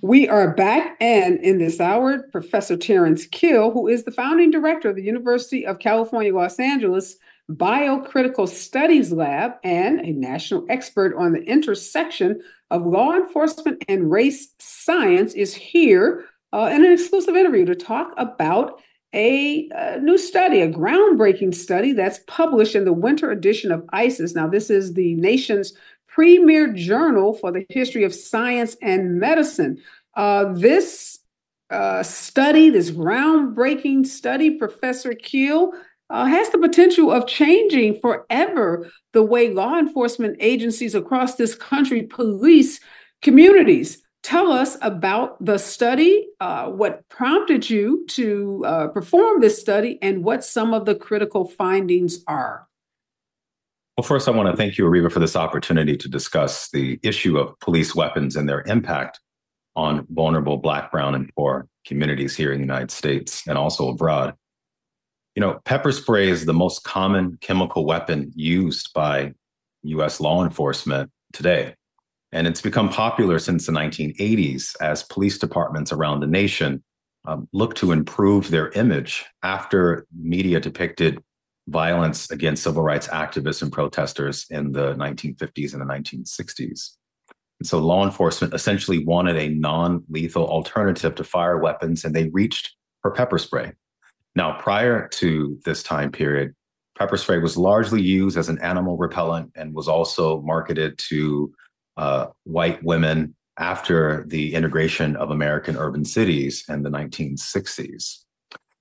We are back, and in this hour, Professor Terence Keel, who is the founding director of the University of California, Los Angeles Biocritical Studies Lab and a national expert on the intersection of law enforcement and race science, is here uh, in an exclusive interview to talk about a, a, new study, a groundbreaking study that's published in the winter edition of ISIS. Now, this is the nation's premier journal for the history of science and medicine. Uh, this uh, study, this groundbreaking study, Professor Keel, uh, has the potential of changing forever the way law enforcement agencies across this country police communities. Tell us about the study, uh, what prompted you to uh, perform this study, and what some of the critical findings are. Well, first, I want to thank you, Areva, for this opportunity to discuss the issue of police weapons and their impact on vulnerable Black, Brown, and poor communities here in the United States and also abroad. You know, pepper spray is the most common chemical weapon used by US law enforcement today. And it's become popular since the 1980s as police departments around the nation um, look to improve their image after media depicted violence against civil rights activists and protesters in the 1950s and the 1960s. And so law enforcement essentially wanted a non lethal alternative to fire weapons, and they reached for pepper spray. Now, prior to this time period, pepper spray was largely used as an animal repellent and was also marketed to uh, white women after the integration of American urban cities in the 1960s.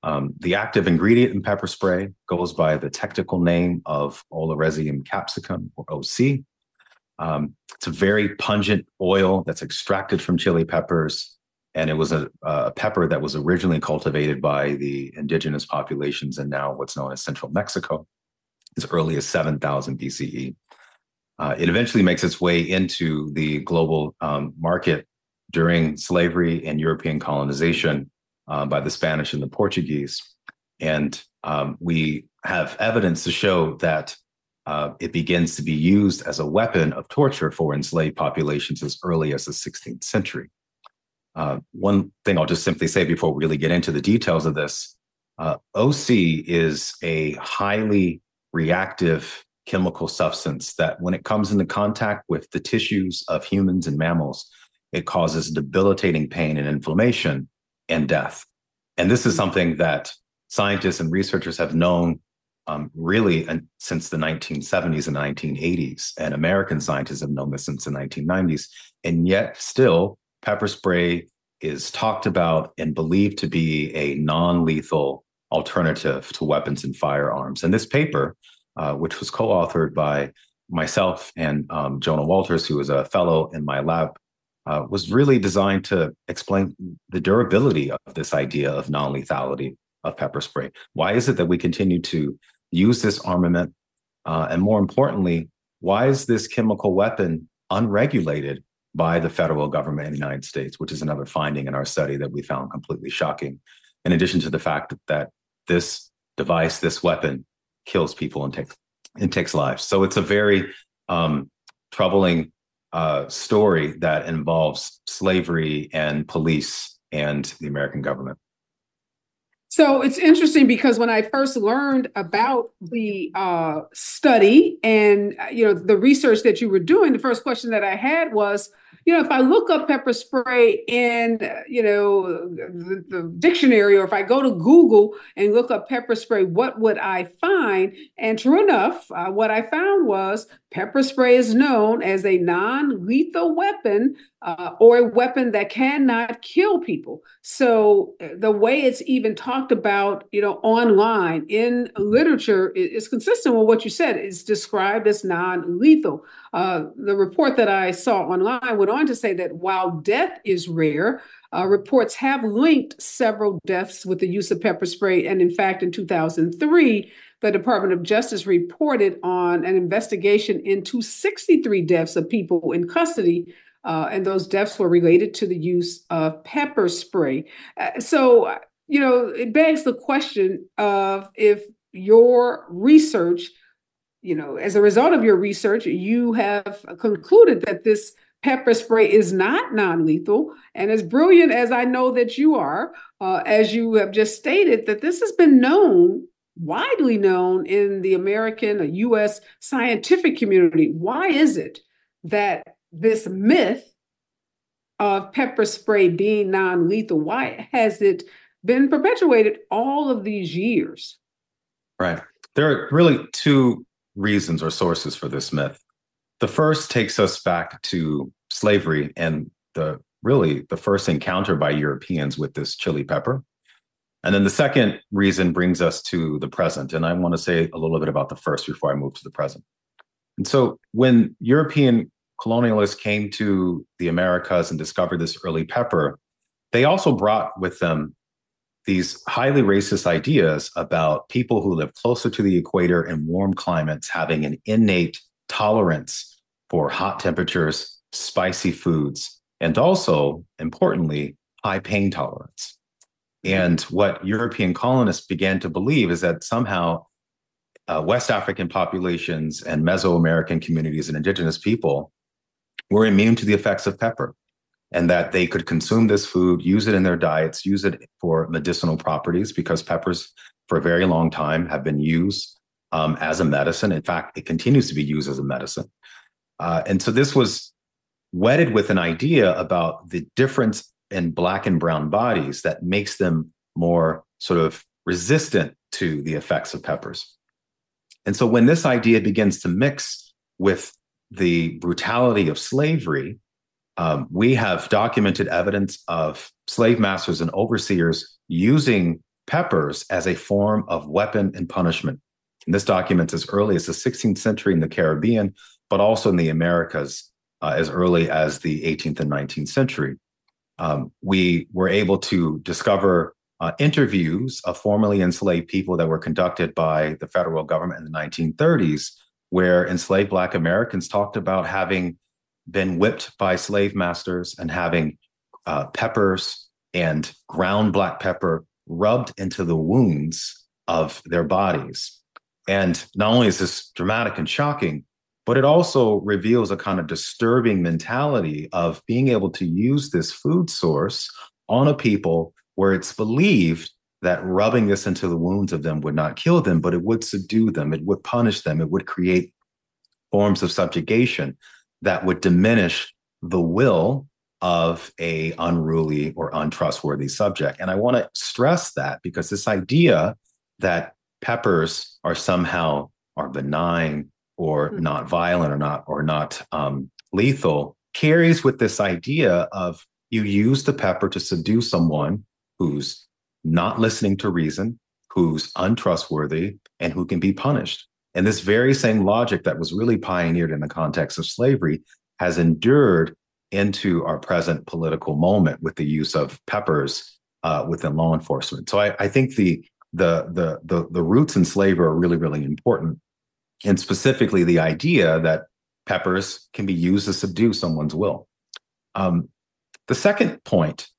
Um, the active ingredient in pepper spray goes by the technical name of oleoresin capsicum, or OC. Um, it's a very pungent oil that's extracted from chili peppers, and it was a, a, pepper that was originally cultivated by the indigenous populations in now what's known as central Mexico as early as 7000 BCE. Uh, it eventually makes its way into the global um, market during slavery and European colonization uh, by the Spanish and the Portuguese. And um, we have evidence to show that uh, it begins to be used as a weapon of torture for enslaved populations as early as the 16th century. Uh, one thing I'll just simply say before we really get into the details of this uh, OC is a highly reactive chemical substance that, when it comes into contact with the tissues of humans and mammals, it causes debilitating pain and inflammation and death. And this is something that scientists and researchers have known um, really since the 1970s and 1980s. And American scientists have known this since the 1990s. And yet, still, pepper spray is talked about and believed to be a non lethal alternative to weapons and firearms. And this paper, uh, which was co authored by myself and um, Jonah Walters, who was a fellow in my lab uh, was really designed to explain the durability of this idea of non lethality of pepper spray. Why is it that we continue to use this armament? Uh, and more importantly, why is this chemical weapon unregulated by the federal government in the United States, which is another finding in our study that we found completely shocking, in addition to the fact that, that this device, this weapon, kills people and takes and takes lives. So it's a very um, troubling uh, story that involves slavery and police and the American government. So it's interesting because when I first learned about the uh, study and you know the research that you were doing, the first question that I had was, you know, if I look up pepper spray in, you know, the, the, dictionary, or if I go to Google and look up pepper spray, what would I find? And true enough, uh, what I found was pepper spray is known as a non lethal weapon uh, or a weapon that cannot kill people. So uh, the way it's even talked about, you know, online in literature is, consistent with what you said. It's described as non-lethal. Uh, the report that I saw online went on to say that while death is rare, uh, reports have linked several deaths with the use of pepper spray. And in fact, in 2003, the Department of Justice reported on an investigation into 63 deaths of people in custody uh, and those deaths were related to the use of pepper spray. Uh, so, you know, it begs the question of if your research, you know, as a result of your research, you have concluded that this pepper spray is not non-lethal. And as brilliant as I know that you are, uh, as you have just stated, that this has been known, widely known in the American, U.S. scientific community. Why is it that this myth of pepper spray being non-lethal, why has it been perpetuated all of these years? Right. There are really two reasons or sources for this myth. The first takes us back to slavery and the really the first encounter by Europeans with this chili pepper. And then the second reason brings us to the present. And I want to say a little bit about the first before I move to the present. And so when European colonialists came to the Americas and discovered this early pepper, they also brought with them these highly racist ideas about people who live closer to the equator in warm climates having an innate tolerance for hot temperatures, spicy foods, and also, importantly, high pain tolerance. And what European colonists began to believe is that somehow uh, West African populations and Mesoamerican communities and indigenous people were immune to the effects of pepper and that they could consume this food, use it in their diets, use it for medicinal properties because peppers for a very long time have been used um, as a medicine. In fact, it continues to be used as a medicine. Uh, and so this was wedded with an idea about the difference in black and brown bodies that makes them more sort of resistant to the effects of peppers. And so when this idea begins to mix with the brutality of slavery, um, we have documented evidence of slave masters and overseers using peppers as a form of weapon and punishment. And this documents as early as the 16th century in the Caribbean, but also in the Americas uh, as early as the 18th and 19th century. Um, we were able to discover uh, interviews of formerly enslaved people that were conducted by the federal government in the 1930s, where enslaved Black Americans talked about having been whipped by slave masters and having uh, peppers and ground black pepper rubbed into the wounds of their bodies. And not only is this dramatic and shocking, but it also reveals a kind of disturbing mentality of being able to use this food source on a people where it's believed that rubbing this into the wounds of them would not kill them, but it would subdue them, it would punish them, it would create forms of subjugation that would diminish the will of a unruly or untrustworthy subject. And I want to stress that because this idea that peppers are somehow are benign or mm-hmm. not violent or not or not um, lethal carries with this idea of you use the pepper to subdue someone who's not listening to reason, who's untrustworthy, and who can be punished. And this very same logic that was really pioneered in the context of slavery has endured into our present political moment with the use of peppers uh, within law enforcement. So I, I think the, the the the the roots in slavery are really really important, and specifically the idea that peppers can be used to subdue someone's will. Um, the second point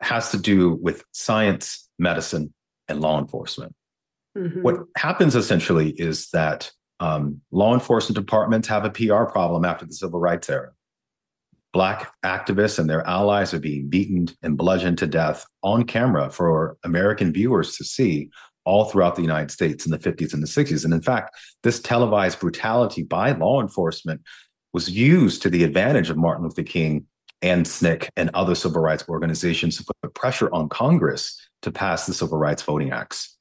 has to do with science, medicine, and law enforcement. Mm-hmm. What happens essentially is that um, law enforcement departments have a PR problem after the civil rights era. Black activists and their allies are being beaten and bludgeoned to death on camera for American viewers to see all throughout the United States in the 50s and the 60s. And in fact, this televised brutality by law enforcement was used to the advantage of Martin Luther King and SNCC and other civil rights organizations to put the pressure on Congress to pass the Civil Rights Voting Acts.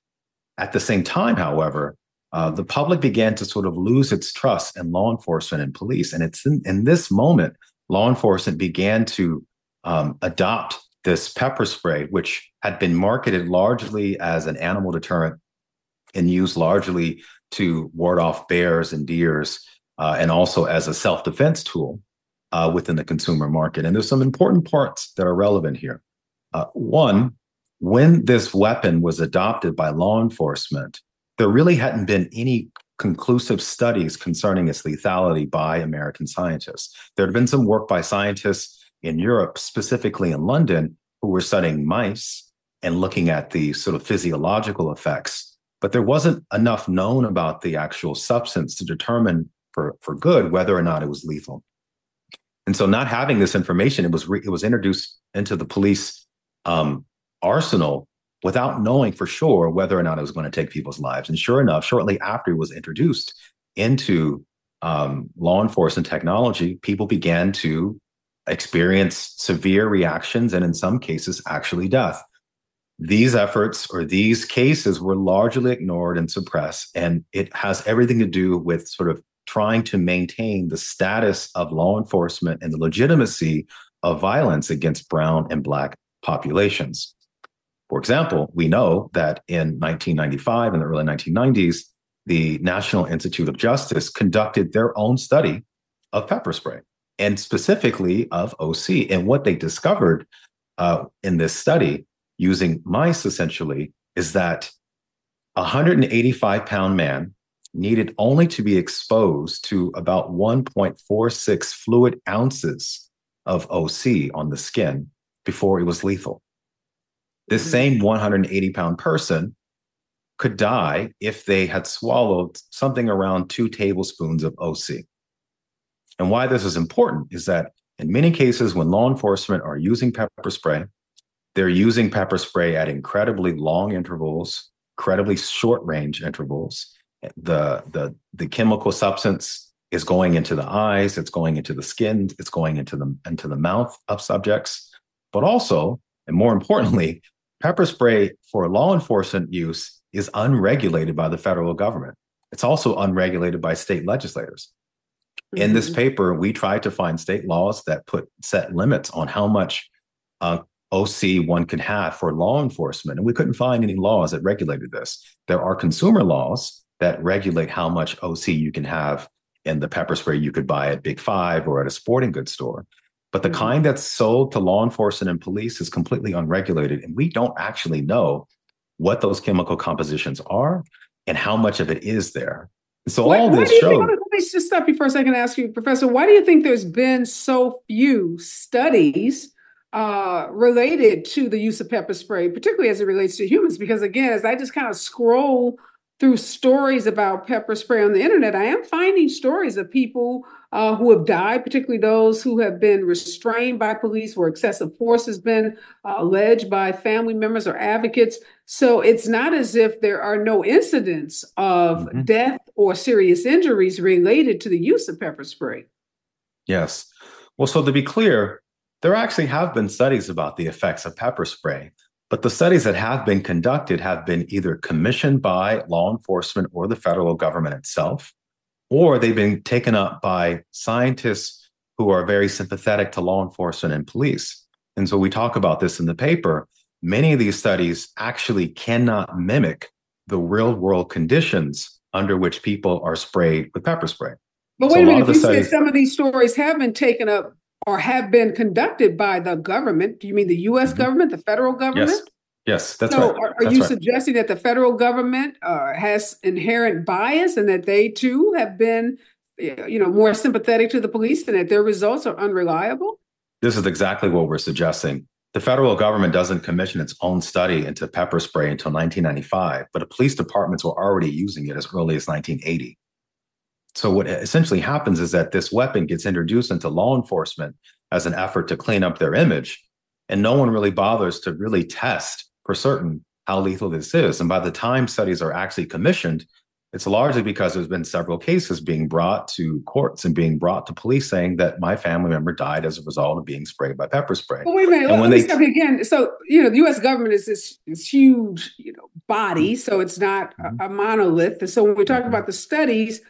At the same time, however, uh, the public began to sort of lose its trust in law enforcement and police. And it's in, in this moment, law enforcement began to um, adopt this pepper spray, which had been marketed largely as an animal deterrent and used largely to ward off bears and deers, uh, and also as a self defense tool uh, within the consumer market. And there's some important parts that are relevant here. Uh, one, when this weapon was adopted by law enforcement, there really hadn't been any conclusive studies concerning its lethality by American scientists. There had been some work by scientists in Europe, specifically in London, who were studying mice and looking at the sort of physiological effects. But there wasn't enough known about the actual substance to determine for, for good whether or not it was lethal. And so, not having this information, it was re- it was introduced into the police um, arsenal without knowing for sure whether or not it was going to take people's lives. And sure enough, shortly after it was introduced into um, law enforcement technology, people began to experience severe reactions and, in some cases, actually death. These efforts or these cases were largely ignored and suppressed. And it has everything to do with sort of trying to maintain the status of law enforcement and the legitimacy of violence against brown and black populations. For example, we know that in 1995 and the early 1990s, the National Institute of Justice conducted their own study of pepper spray and specifically of OC. And what they discovered uh, in this study using mice essentially is that a 185 pound man needed only to be exposed to about 1.46 fluid ounces of OC on the skin before it was lethal. This mm-hmm. same 180 pound person could die if they had swallowed something around two tablespoons of OC. And why this is important is that in many cases, when law enforcement are using pepper spray, they're using pepper spray at incredibly long intervals, incredibly short range intervals, the the the chemical substance is going into the eyes, it's going into the skin, it's going into the into the mouth of subjects, but also, and more importantly, pepper spray for law enforcement use is unregulated by the federal government. It's also unregulated by state legislators. Mm-hmm. In this mm-hmm. paper, we tried to find state laws that put set limits on how much uh, OC one could have for law enforcement, and we couldn't find any laws that regulated this. There are consumer laws that regulate how much OC you can have in the pepper spray you could buy at Big Five or at a sporting goods store. But the mm-hmm. kind that's sold to law enforcement and police is completely unregulated. And we don't actually know what those chemical compositions are and how much of it is there. So all this shows. Let me just stop you for a second and ask you, Professor, why do you think there's been so few studies uh, related to the use of pepper spray, particularly as it relates to humans? Because again, as I just kind of scroll through stories about pepper spray on the internet, I am finding stories of people uh, who have died, particularly those who have been restrained by police, where excessive force has been uh, alleged by family members or advocates. So it's not as if there are no incidents of mm-hmm. death or serious injuries related to the use of pepper spray. Yes. Well, so to be clear, there actually have been studies about the effects of pepper spray. But the studies that have been conducted have been either commissioned by law enforcement or the federal government itself, or they've been taken up by scientists who are very sympathetic to law enforcement and police. And so we talk about this in the paper. Many of these studies actually cannot mimic the real world conditions under which people are sprayed with pepper spray. But wait so a minute, if you studies, some of these stories have been taken up or have been conducted by the government. Do you mean the U.S. Mm-hmm. government, the federal government? Yes, yes that's so right. Are, are that's you right. suggesting that the federal government uh, has inherent bias and that they too have been, you know, more sympathetic to the police and that their results are unreliable? This is exactly what we're suggesting. The federal government doesn't commission its own study into pepper spray until 1995, but the police departments were already using it as early as 1980. So what essentially happens is that this weapon gets introduced into law enforcement as an effort to clean up their image, and no one really bothers to really test for certain how lethal this is. And by the time studies are actually commissioned, it's largely because there's been several cases being brought to courts and being brought to police saying that my family member died as a result of being sprayed by pepper spray. Well, wait a minute. And let, me stop again. So, you know, the U.S. government is this, this huge, you know, body, so it's not mm-hmm. a, a monolith. And so when we talk mm-hmm. about the studies,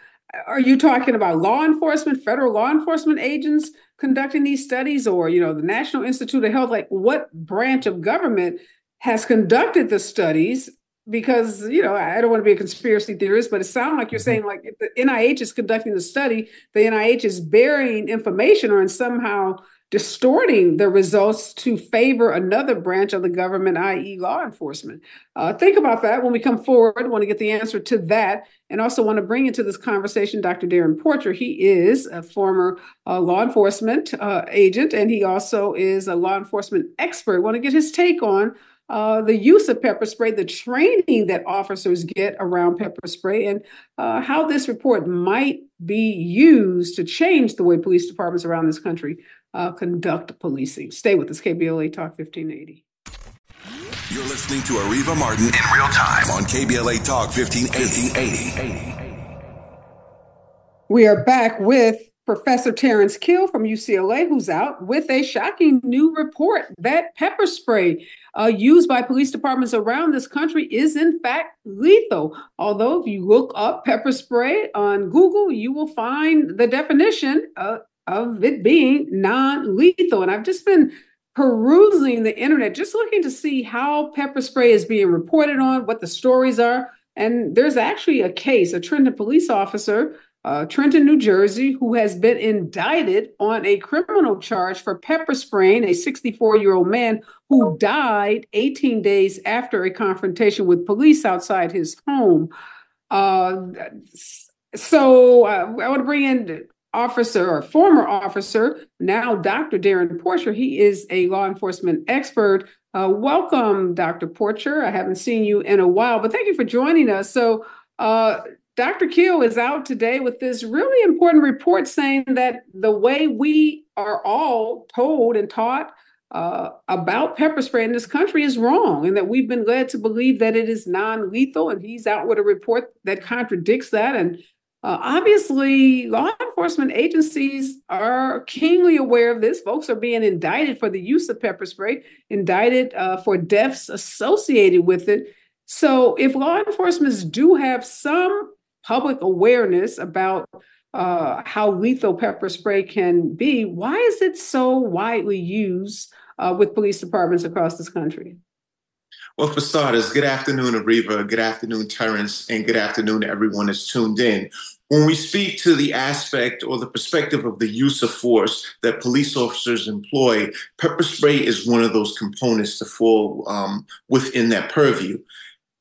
are you talking about law enforcement, federal law enforcement agents conducting these studies, or you know, the National Institute of Health? Like, what branch of government has conducted the studies? Because you know, I don't want to be a conspiracy theorist, but it sounds like you're mm-hmm. saying like if the NIH is conducting the study, the NIH is burying information or in somehow distorting the results to favor another branch of the government, i.e., law enforcement. Uh, think about that when we come forward. Want to get the answer to that, and also want to bring into this conversation Dr. Darrin Porcher. He is a former uh, law enforcement uh, agent, and he also is a law enforcement expert. Want to get his take on uh, the use of pepper spray, the training that officers get around pepper spray, and uh, how this report might be used to change the way police departments around this country uh, conduct policing. Stay with us, KBLA Talk 1580. You're listening to Areva Martin in real time on KBLA Talk 1580. We are back with Professor Terence Keel from UCLA, who's out with a shocking new report that pepper spray uh, used by police departments around this country is, in fact, lethal. Although, if you look up pepper spray on Google, you will find the definition uh, of it being non lethal. And I've just been perusing the internet, just looking to see how pepper spray is being reported on, what the stories are. And there's actually a case, a Trenton police officer uh, Trenton, New Jersey, who has been indicted on a criminal charge for pepper spraying a 64 year old man who died 18 days after a confrontation with police outside his home. Uh, so uh, I want to bring in officer or former officer, now Dr. Darrin Porcher. He is a law enforcement expert. Uh, welcome, Dr. Porcher. I haven't seen you in a while, but thank you for joining us. So, uh, Dr. Keel is out today with this really important report saying that the way we are all told and taught uh, about pepper spray in this country is wrong, and that we've been led to believe that it is non lethal. And he's out with a report that contradicts that. And uh, obviously, law enforcement agencies are keenly aware of this. Folks are being indicted for the use of pepper spray, indicted uh, for deaths associated with it. So, if law enforcement do have some public awareness about uh, how lethal pepper spray can be, why is it so widely used uh, with police departments across this country? Well, for starters, good afternoon, Areva. Good afternoon, Terence, and good afternoon to everyone that's tuned in. When we speak to the aspect or the perspective of the use of force that police officers employ, pepper spray is one of those components to fall um, within that purview.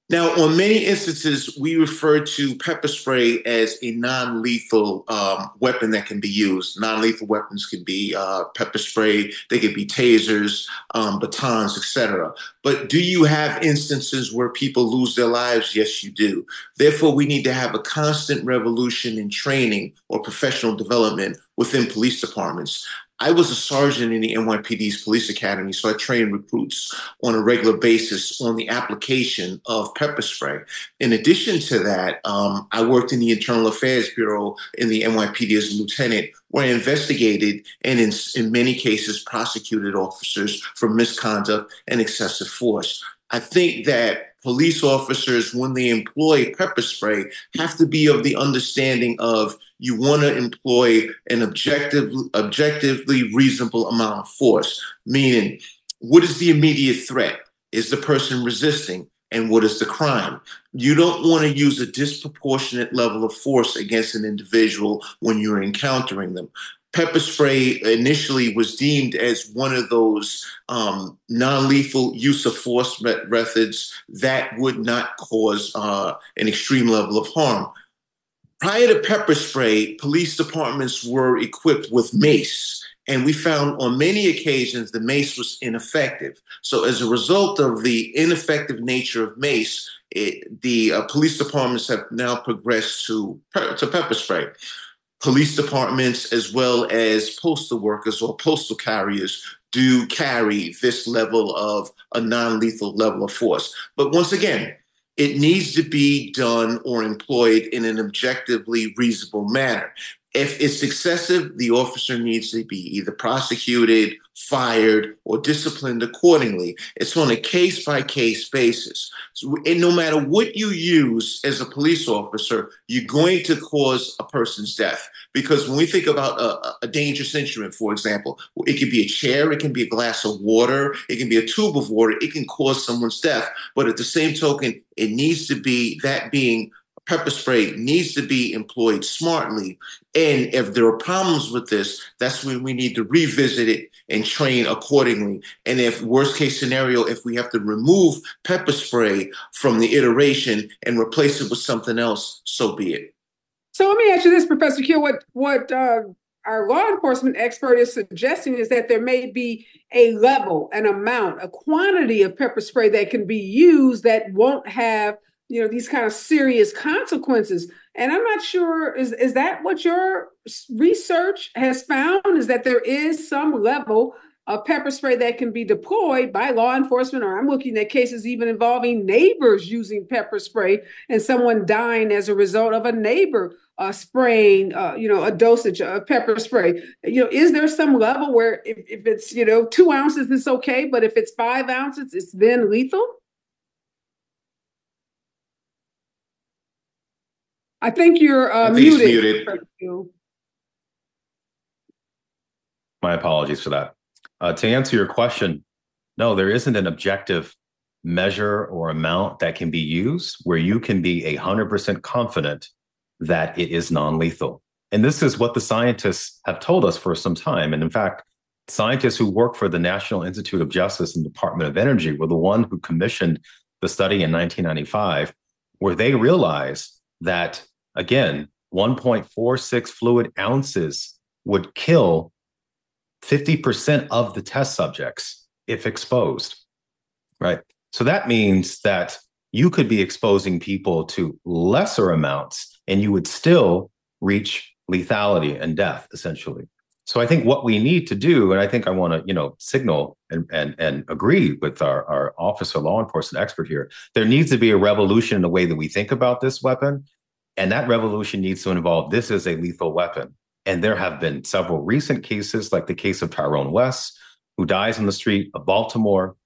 Now, on many instances, we refer to pepper spray as a non lethal um, weapon that can be used. Non lethal weapons can be uh, pepper spray, they could be tasers, um, batons, etc. But do you have instances where people lose their lives? Yes, you do. Therefore, we need to have a constant revolution in training or professional development within police departments. I was a sergeant in the NYPD's police academy, so I trained recruits on a regular basis on the application of pepper spray. In addition to that, um, I worked in the Internal Affairs Bureau in the NYPD as a lieutenant, where I investigated and, in, in many cases, prosecuted officers for misconduct and excessive force. I think that police officers, when they employ pepper spray, have to be of the understanding of you want to employ an objective, objectively reasonable amount of force, meaning what is the immediate threat? Is the person resisting? And what is the crime? You don't want to use a disproportionate level of force against an individual when you're encountering them pepper spray initially was deemed as one of those um, non-lethal use of force methods that would not cause uh, an extreme level of harm. Prior to pepper spray, police departments were equipped with mace. And we found on many occasions the mace was ineffective. So, as a result of the ineffective nature of mace, it, the uh, police departments have now progressed to, to pepper spray police departments as well as postal workers or postal carriers do carry this level of a non-lethal level of force. But once again, it needs to be done or employed in an objectively reasonable manner. If it's excessive, the officer needs to be either prosecuted, fired, or disciplined accordingly. It's on a case by case basis. So, and no matter what you use as a police officer, you're going to cause a person's death. Because when we think about a, a dangerous instrument, for example, it can be a chair, it can be a glass of water, it can be a tube of water, it can cause someone's death. But at the same token, it needs to be that being pepper spray needs to be employed smartly. And if there are problems with this, that's when we need to revisit it and train accordingly. And if worst case scenario, if we have to remove pepper spray from the iteration and replace it with something else, so be it. So let me ask you this, Professor Keel. What what uh, our law enforcement expert is suggesting is that there may be a level, an amount, a quantity of pepper spray that can be used that won't have you know these kind of serious consequences. And i'm not sure is is that what your research has found is that there is some level of pepper spray that can be deployed by law enforcement or i'm looking at cases even involving neighbors using pepper spray and someone dying as a result of a neighbor uh, spraying uh, you know a dosage of pepper spray. You know is there some level where if, if it's you know two ounces it's okay but if it's five ounces it's then lethal I think you're uh, think muted. muted. My apologies for that. Uh, to answer your question, no, there isn't an objective measure or amount that can be used where you can be a hundred percent confident that it is non-lethal. And this is what the scientists have told us for some time. And in fact, scientists who work for the National Institute of Justice and Department of Energy were the one who commissioned the study in 1995, where they realized that Again, 1.46 fluid ounces would kill 50% of the test subjects if exposed, right? So that means that you could be exposing people to lesser amounts and you would still reach lethality and death, essentially. So I think what we need to do, and I think I want to, you know, signal and and and agree with our, our officer law enforcement expert here, there needs to be a revolution in the way that we think about this weapon. And that revolution needs to involve this is a lethal weapon. And there have been several recent cases, like the case of Tyrone West, who dies on the street of Baltimore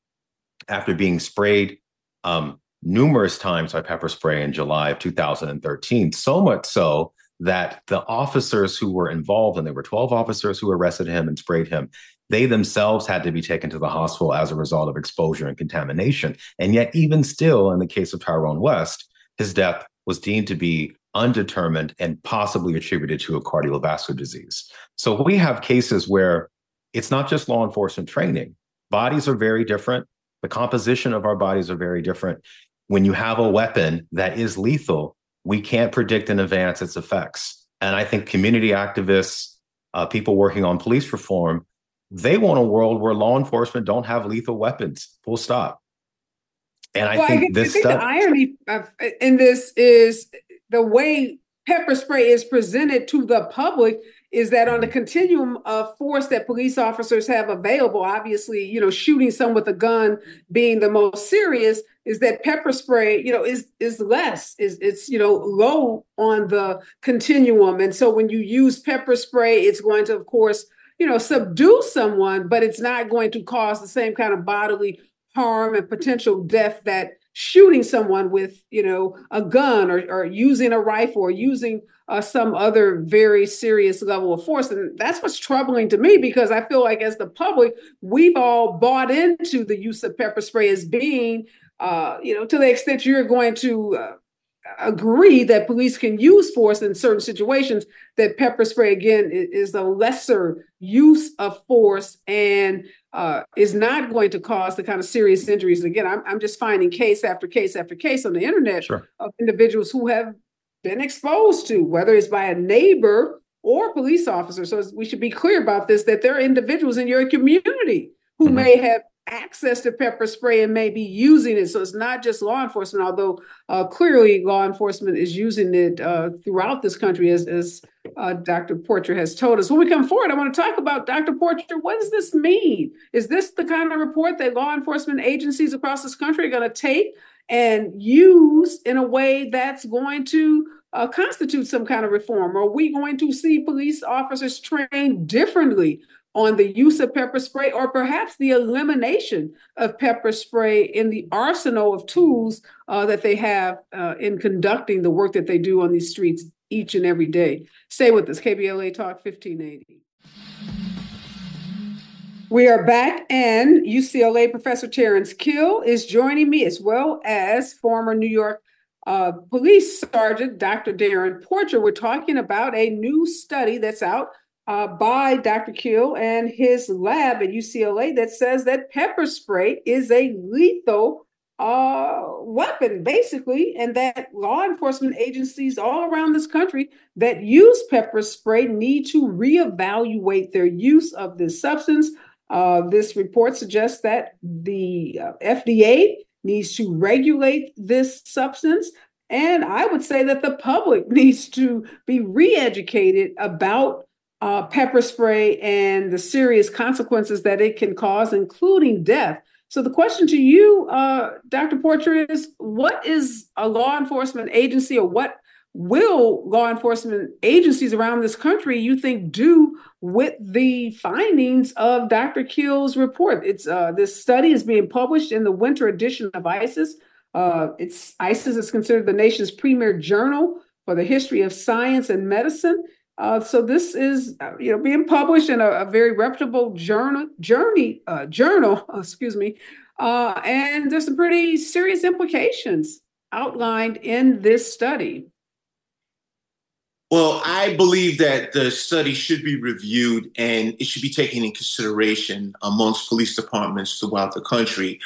after being sprayed um, numerous times by pepper spray in July of 2013. So much so that the officers who were involved, and there were 12 officers who arrested him and sprayed him, they themselves had to be taken to the hospital as a result of exposure and contamination. And yet, even still, in the case of Tyrone West, his death was deemed to be undetermined and possibly attributed to a cardiovascular disease. So we have cases where it's not just law enforcement training. Bodies are very different. The composition of our bodies are very different. When you have a weapon that is lethal, we can't predict in advance its effects. And I think community activists, uh, people working on police reform, they want a world where law enforcement don't have lethal weapons. Full stop. And I well, think I this I think stuff, the irony of, in this is the way pepper spray is presented to the public is that on the mm-hmm. continuum of force that police officers have available obviously you know shooting someone with a gun being the most serious is that pepper spray you know is is less is it's you know low on the continuum. And so when you use pepper spray it's going to of course you know subdue someone but it's not going to cause the same kind of bodily harm and potential death that shooting someone with you know a gun or, or using a rifle or using uh, some other very serious level of force. And that's what's troubling to me because i feel like as the public we've all bought into the use of pepper spray as being uh, you know to the extent you're going to uh, agree that police can use force in certain situations that pepper spray again is a lesser use of force and uh, is not going to cause the kind of serious injuries. And again, I'm, I'm just finding case after case after case on the internet sure. of individuals who have been exposed to, whether it's by a neighbor or police officer. So we should be clear about this that there are individuals in your community who mm-hmm. may have access to pepper spray and may be using it. So it's not just law enforcement, although uh, clearly law enforcement is using it uh, throughout this country, as, as uh, Dr. Porcher has told us. When we come forward, I want to talk about Dr. Porcher. What does this mean? Is this the kind of report that law enforcement agencies across this country are going to take and use in a way that's going to uh, constitute some kind of reform? Are we going to see police officers trained differently on the use of pepper spray or perhaps the elimination of pepper spray in the arsenal of tools uh, that they have uh, in conducting the work that they do on these streets each and every day. Stay with us, KBLA Talk 1580. We are back, and UCLA Professor Terence Keel is joining me, as well as former New York uh, Police Sergeant Dr. Darrin Porcher. We're talking about a new study that's out uh, by Dr. Keel and his lab at UCLA that says that pepper spray is a lethal uh, weapon, basically, and that law enforcement agencies all around this country that use pepper spray need to reevaluate their use of this substance. Uh, this report suggests that the uh, FDA needs to regulate this substance. And I would say that the public needs to be re educated about uh, pepper spray and the serious consequences that it can cause, including death. So the question to you, uh, Dr. Porcher, is what is a law enforcement agency or what will law enforcement agencies around this country you think do with the findings of Dr. Keel's report? It's uh, this study is being published in the winter edition of ISIS. Uh, it's ICIS is considered the nation's premier journal for the history of science and medicine. Uh, so this is, uh, you know, being published in a, a very reputable journal, journey, uh, journal, excuse me, uh, and there's some pretty serious implications outlined in this study. Well, I believe that the study should be reviewed and it should be taken in consideration amongst police departments throughout the country.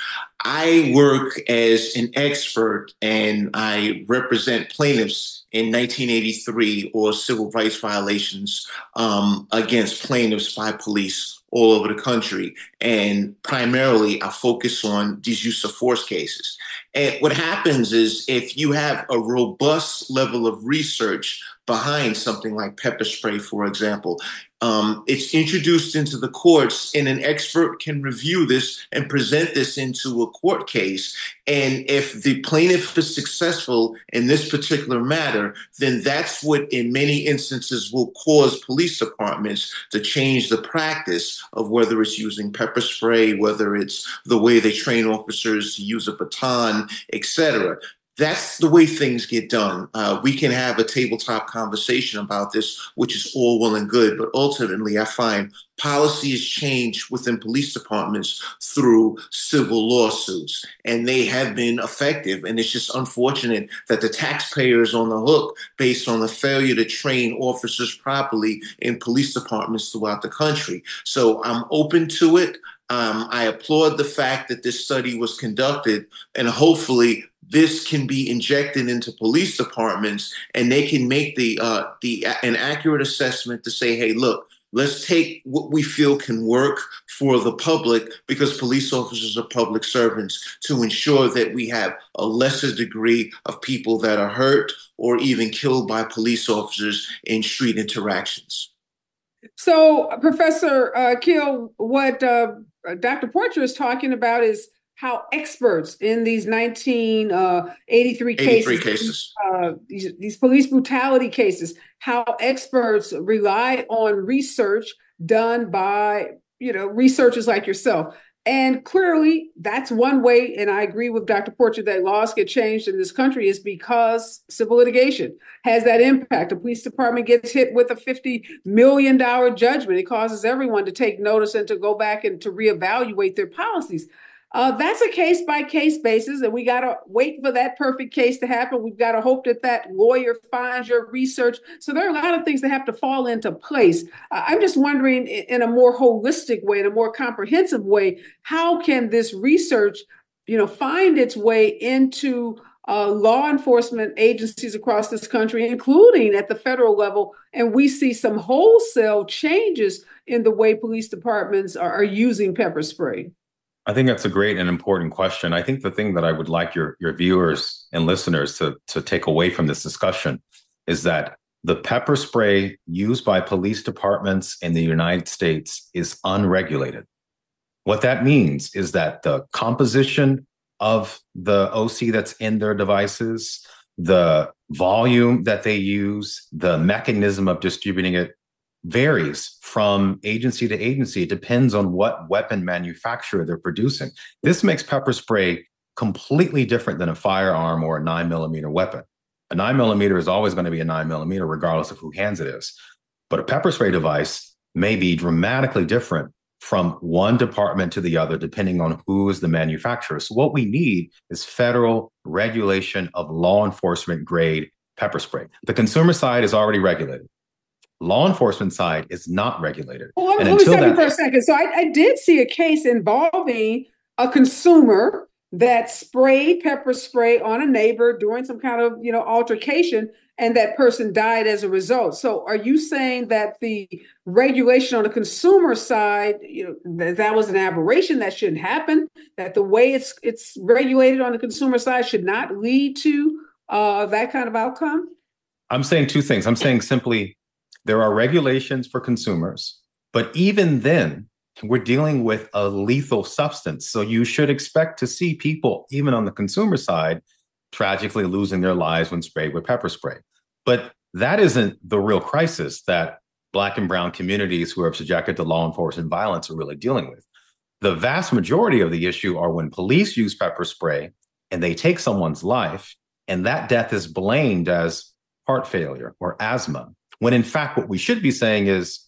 I work as an expert and I represent plaintiffs in 1983 or civil rights violations um, against plaintiffs by police all over the country. And primarily, I focus on these use of force cases. And what happens is if you have a robust level of research behind something like pepper spray, for example. Um, it's introduced into the courts, and an expert can review this and present this into a court case. And if the plaintiff is successful in this particular matter, then that's what, in many instances, will cause police departments to change the practice of whether it's using pepper spray, whether it's the way they train officers to use a baton, etc that's the way things get done. Uh, we can have a tabletop conversation about this, which is all well and good, but ultimately, I find policy is changed within police departments through civil lawsuits, and they have been effective. And it's just unfortunate that the taxpayer is on the hook based on the failure to train officers properly in police departments throughout the country. So I'm open to it. Um, I applaud the fact that this study was conducted, and hopefully this can be injected into police departments and they can make the uh, the an accurate assessment to say hey look let's take what we feel can work for the public because police officers are public servants to ensure that we have a lesser degree of people that are hurt or even killed by police officers in street interactions so professor uh, Keel what uh, dr porcher is talking about is how experts in these 1983 uh, cases, cases. Uh, these, these police brutality cases, how experts rely on research done by you know researchers like yourself. And clearly, that's one way, and I agree with Dr. Porcher that laws get changed in this country is because civil litigation has that impact. A police department gets hit with a $50 million judgment. It causes everyone to take notice and to go back and to reevaluate their policies. Uh, that's a case by case basis, and we got to wait for that perfect case to happen. We've got to hope that that lawyer finds your research. So there are a lot of things that have to fall into place. Uh, I'm just wondering, in a more holistic way, in a more comprehensive way, how can this research, you know, find its way into uh, law enforcement agencies across this country, including at the federal level, and we see some wholesale changes in the way police departments are, are using pepper spray. I think that's a great and important question. I think the thing that I would like your your viewers and listeners to to take away from this discussion is that the pepper spray used by police departments in the United States is unregulated. What that means is that the composition of the OC that's in their devices, the volume that they use, the mechanism of distributing it varies from agency to agency. It depends on what weapon manufacturer they're producing. This makes pepper spray completely different than a firearm or a nine millimeter weapon. A nine millimeter is always going to be a nine millimeter, regardless of who hands it is. But a pepper spray device may be dramatically different from one department to the other, depending on who is the manufacturer. So, what we need is federal regulation of law enforcement grade pepper spray. The consumer side is already regulated law enforcement side is not regulated. Well, let, me, let me stop that, you for a second. So I, I did see a case involving a consumer that sprayed pepper spray on a neighbor during some kind of you know altercation and that person died as a result so are you saying that the regulation on the consumer side you know that, that was an aberration that shouldn't happen that the way it's it's regulated on the consumer side should not lead to uh, that kind of outcome i'm saying two things i'm saying simply there are regulations for consumers but even then we're dealing with a lethal substance. So you should expect to see people, even on the consumer side, tragically losing their lives when sprayed with pepper spray. But that isn't the real crisis that Black and Brown communities who are subjected to law enforcement violence are really dealing with. The vast majority of the issue are when police use pepper spray and they take someone's life, and that death is blamed as heart failure or asthma. When in fact, what we should be saying is,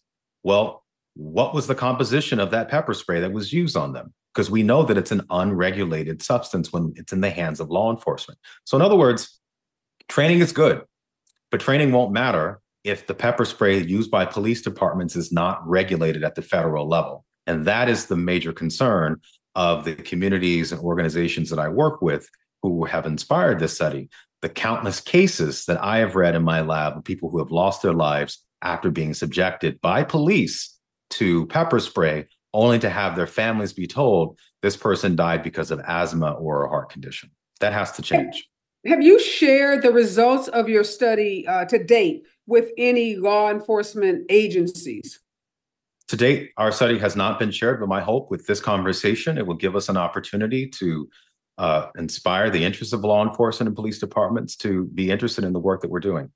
well, what was the composition of that pepper spray that was used on them? Because we know that it's an unregulated substance when it's in the hands of law enforcement. So, in other words, training is good, but training won't matter if the pepper spray used by police departments is not regulated at the federal level. And that is the major concern of the communities and organizations that I work with who have inspired this study. The countless cases that I have read in my lab of people who have lost their lives after being subjected by police to pepper spray only to have their families be told this person died because of asthma or a heart condition. That has to change. Have you shared the results of your study uh, to date with any law enforcement agencies? To date, our study has not been shared, but my hope with this conversation, it will give us an opportunity to uh, inspire the interest of law enforcement and police departments to be interested in the work that we're doing.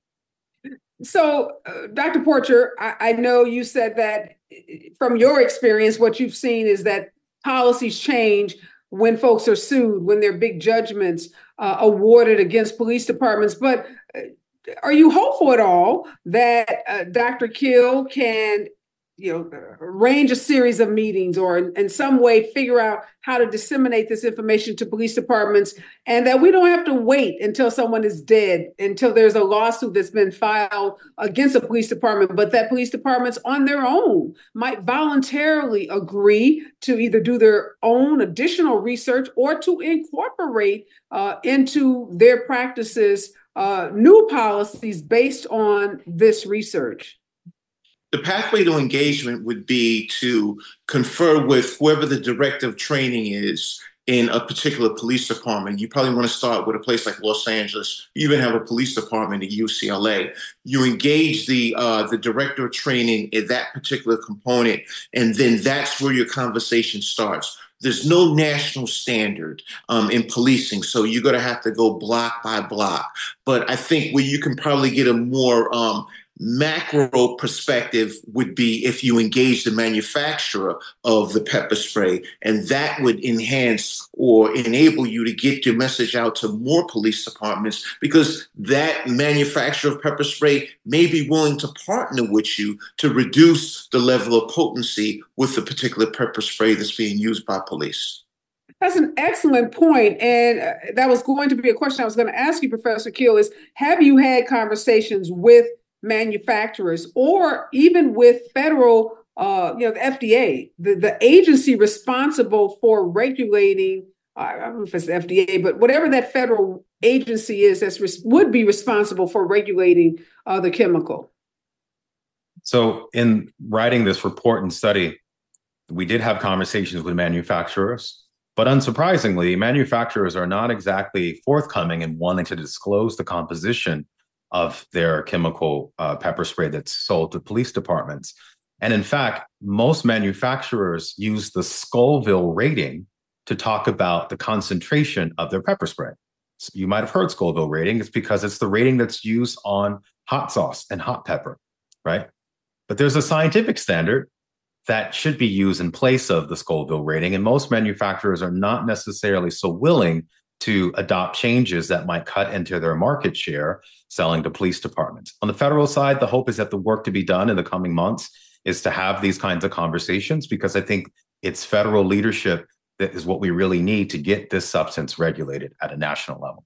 So, uh, Dr. Porcher, I, I know you said that from your experience, what you've seen is that policies change when folks are sued, when there are big judgments uh, awarded against police departments. But uh, are you hopeful at all that uh, Dr. Keel can you know arrange a series of meetings or in, in, some way figure out how to disseminate this information to police departments and that we don't have to wait until someone is dead until there's a lawsuit that's been filed against a police department but that police departments on their own might voluntarily agree to either do their own additional research or to incorporate uh, into their practices uh, new policies based on this research the pathway to engagement would be to confer with whoever the director of training is in a particular police department. You probably want to start with a place like Los Angeles. You even have a police department at UCLA. You engage the uh, the director of training in that particular component, and then that's where your conversation starts. There's no national standard um, in policing, so you're going to have to go block by block. But I think where you can probably get a more um, macro perspective would be if you engage the manufacturer of the pepper spray, and that would enhance or enable you to get your message out to more police departments because that manufacturer of pepper spray may be willing to partner with you to reduce the level of potency with the particular pepper spray that's being used by police. That's an excellent point, and uh, that was going to be a question I was going to ask you, Professor Keel. Is have you had conversations with manufacturers or even with federal uh, you know the fda the, the agency responsible for regulating i don't know if it's fda but whatever that federal agency is that's res- would be responsible for regulating uh, the chemical. So in writing this report and study we did have conversations with manufacturers but unsurprisingly manufacturers are not exactly forthcoming in wanting to disclose the composition of their chemical uh, pepper spray that's sold to police departments. And in fact, most manufacturers use the Scoville rating to talk about the concentration of their pepper spray. So you might have heard Scoville rating. It's because it's the rating that's used on hot sauce and hot pepper, right? But there's a scientific standard that should be used in place of the Scoville rating. And most manufacturers are not necessarily so willing to adopt changes that might cut into their market share selling to police departments. On the federal side, the hope is that the work to be done in the coming months is to have these kinds of conversations because I think it's federal leadership that is what we really need to get this substance regulated at a national level.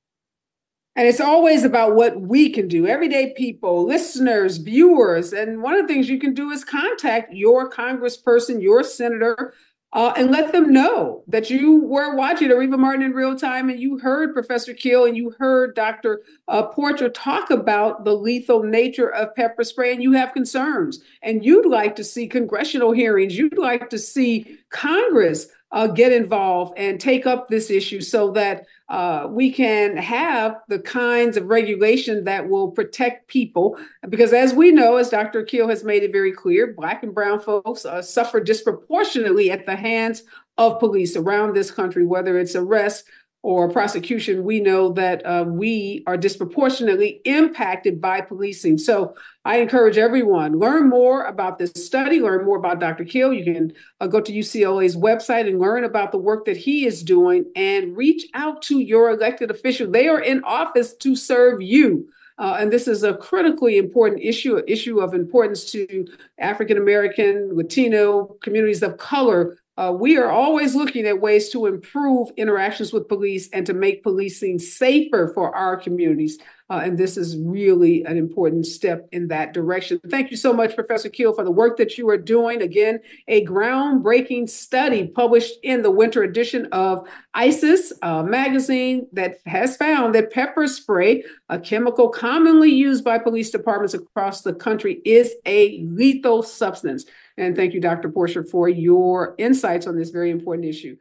And it's always about what we can do, everyday people, listeners, viewers. And one of the things you can do is contact your congressperson, your senator, uh, and let them know that you were watching Areva Martin in real time and you heard Professor Keel and you heard Dr. Uh, Porcher talk about the lethal nature of pepper spray and you have concerns and you'd like to see congressional hearings, you'd like to see Congress uh, get involved and take up this issue so that uh, we can have the kinds of regulation that will protect people. Because as we know, as Dr. Keel has made it very clear, Black and Brown folks uh, suffer disproportionately at the hands of police around this country, whether it's arrest or prosecution, we know that uh, we are disproportionately impacted by policing. So I encourage everyone learn more about this study, learn more about Dr. Keel. You can uh, go to UCLA's website and learn about the work that he is doing, and reach out to your elected official. They are in office to serve you. Uh, and this is a critically important issue, an issue of importance to African American, Latino communities of color uh, we are always looking at ways to improve interactions with police and to make policing safer for our communities. Uh, and this is really an important step in that direction. Thank you so much, Professor Keel, for the work that you are doing. Again, a groundbreaking study published in the winter edition of ISIS uh, magazine that has found that pepper spray, a chemical commonly used by police departments across the country, is a lethal substance. And thank you, Dr. Porcher, for your insights on this very important issue.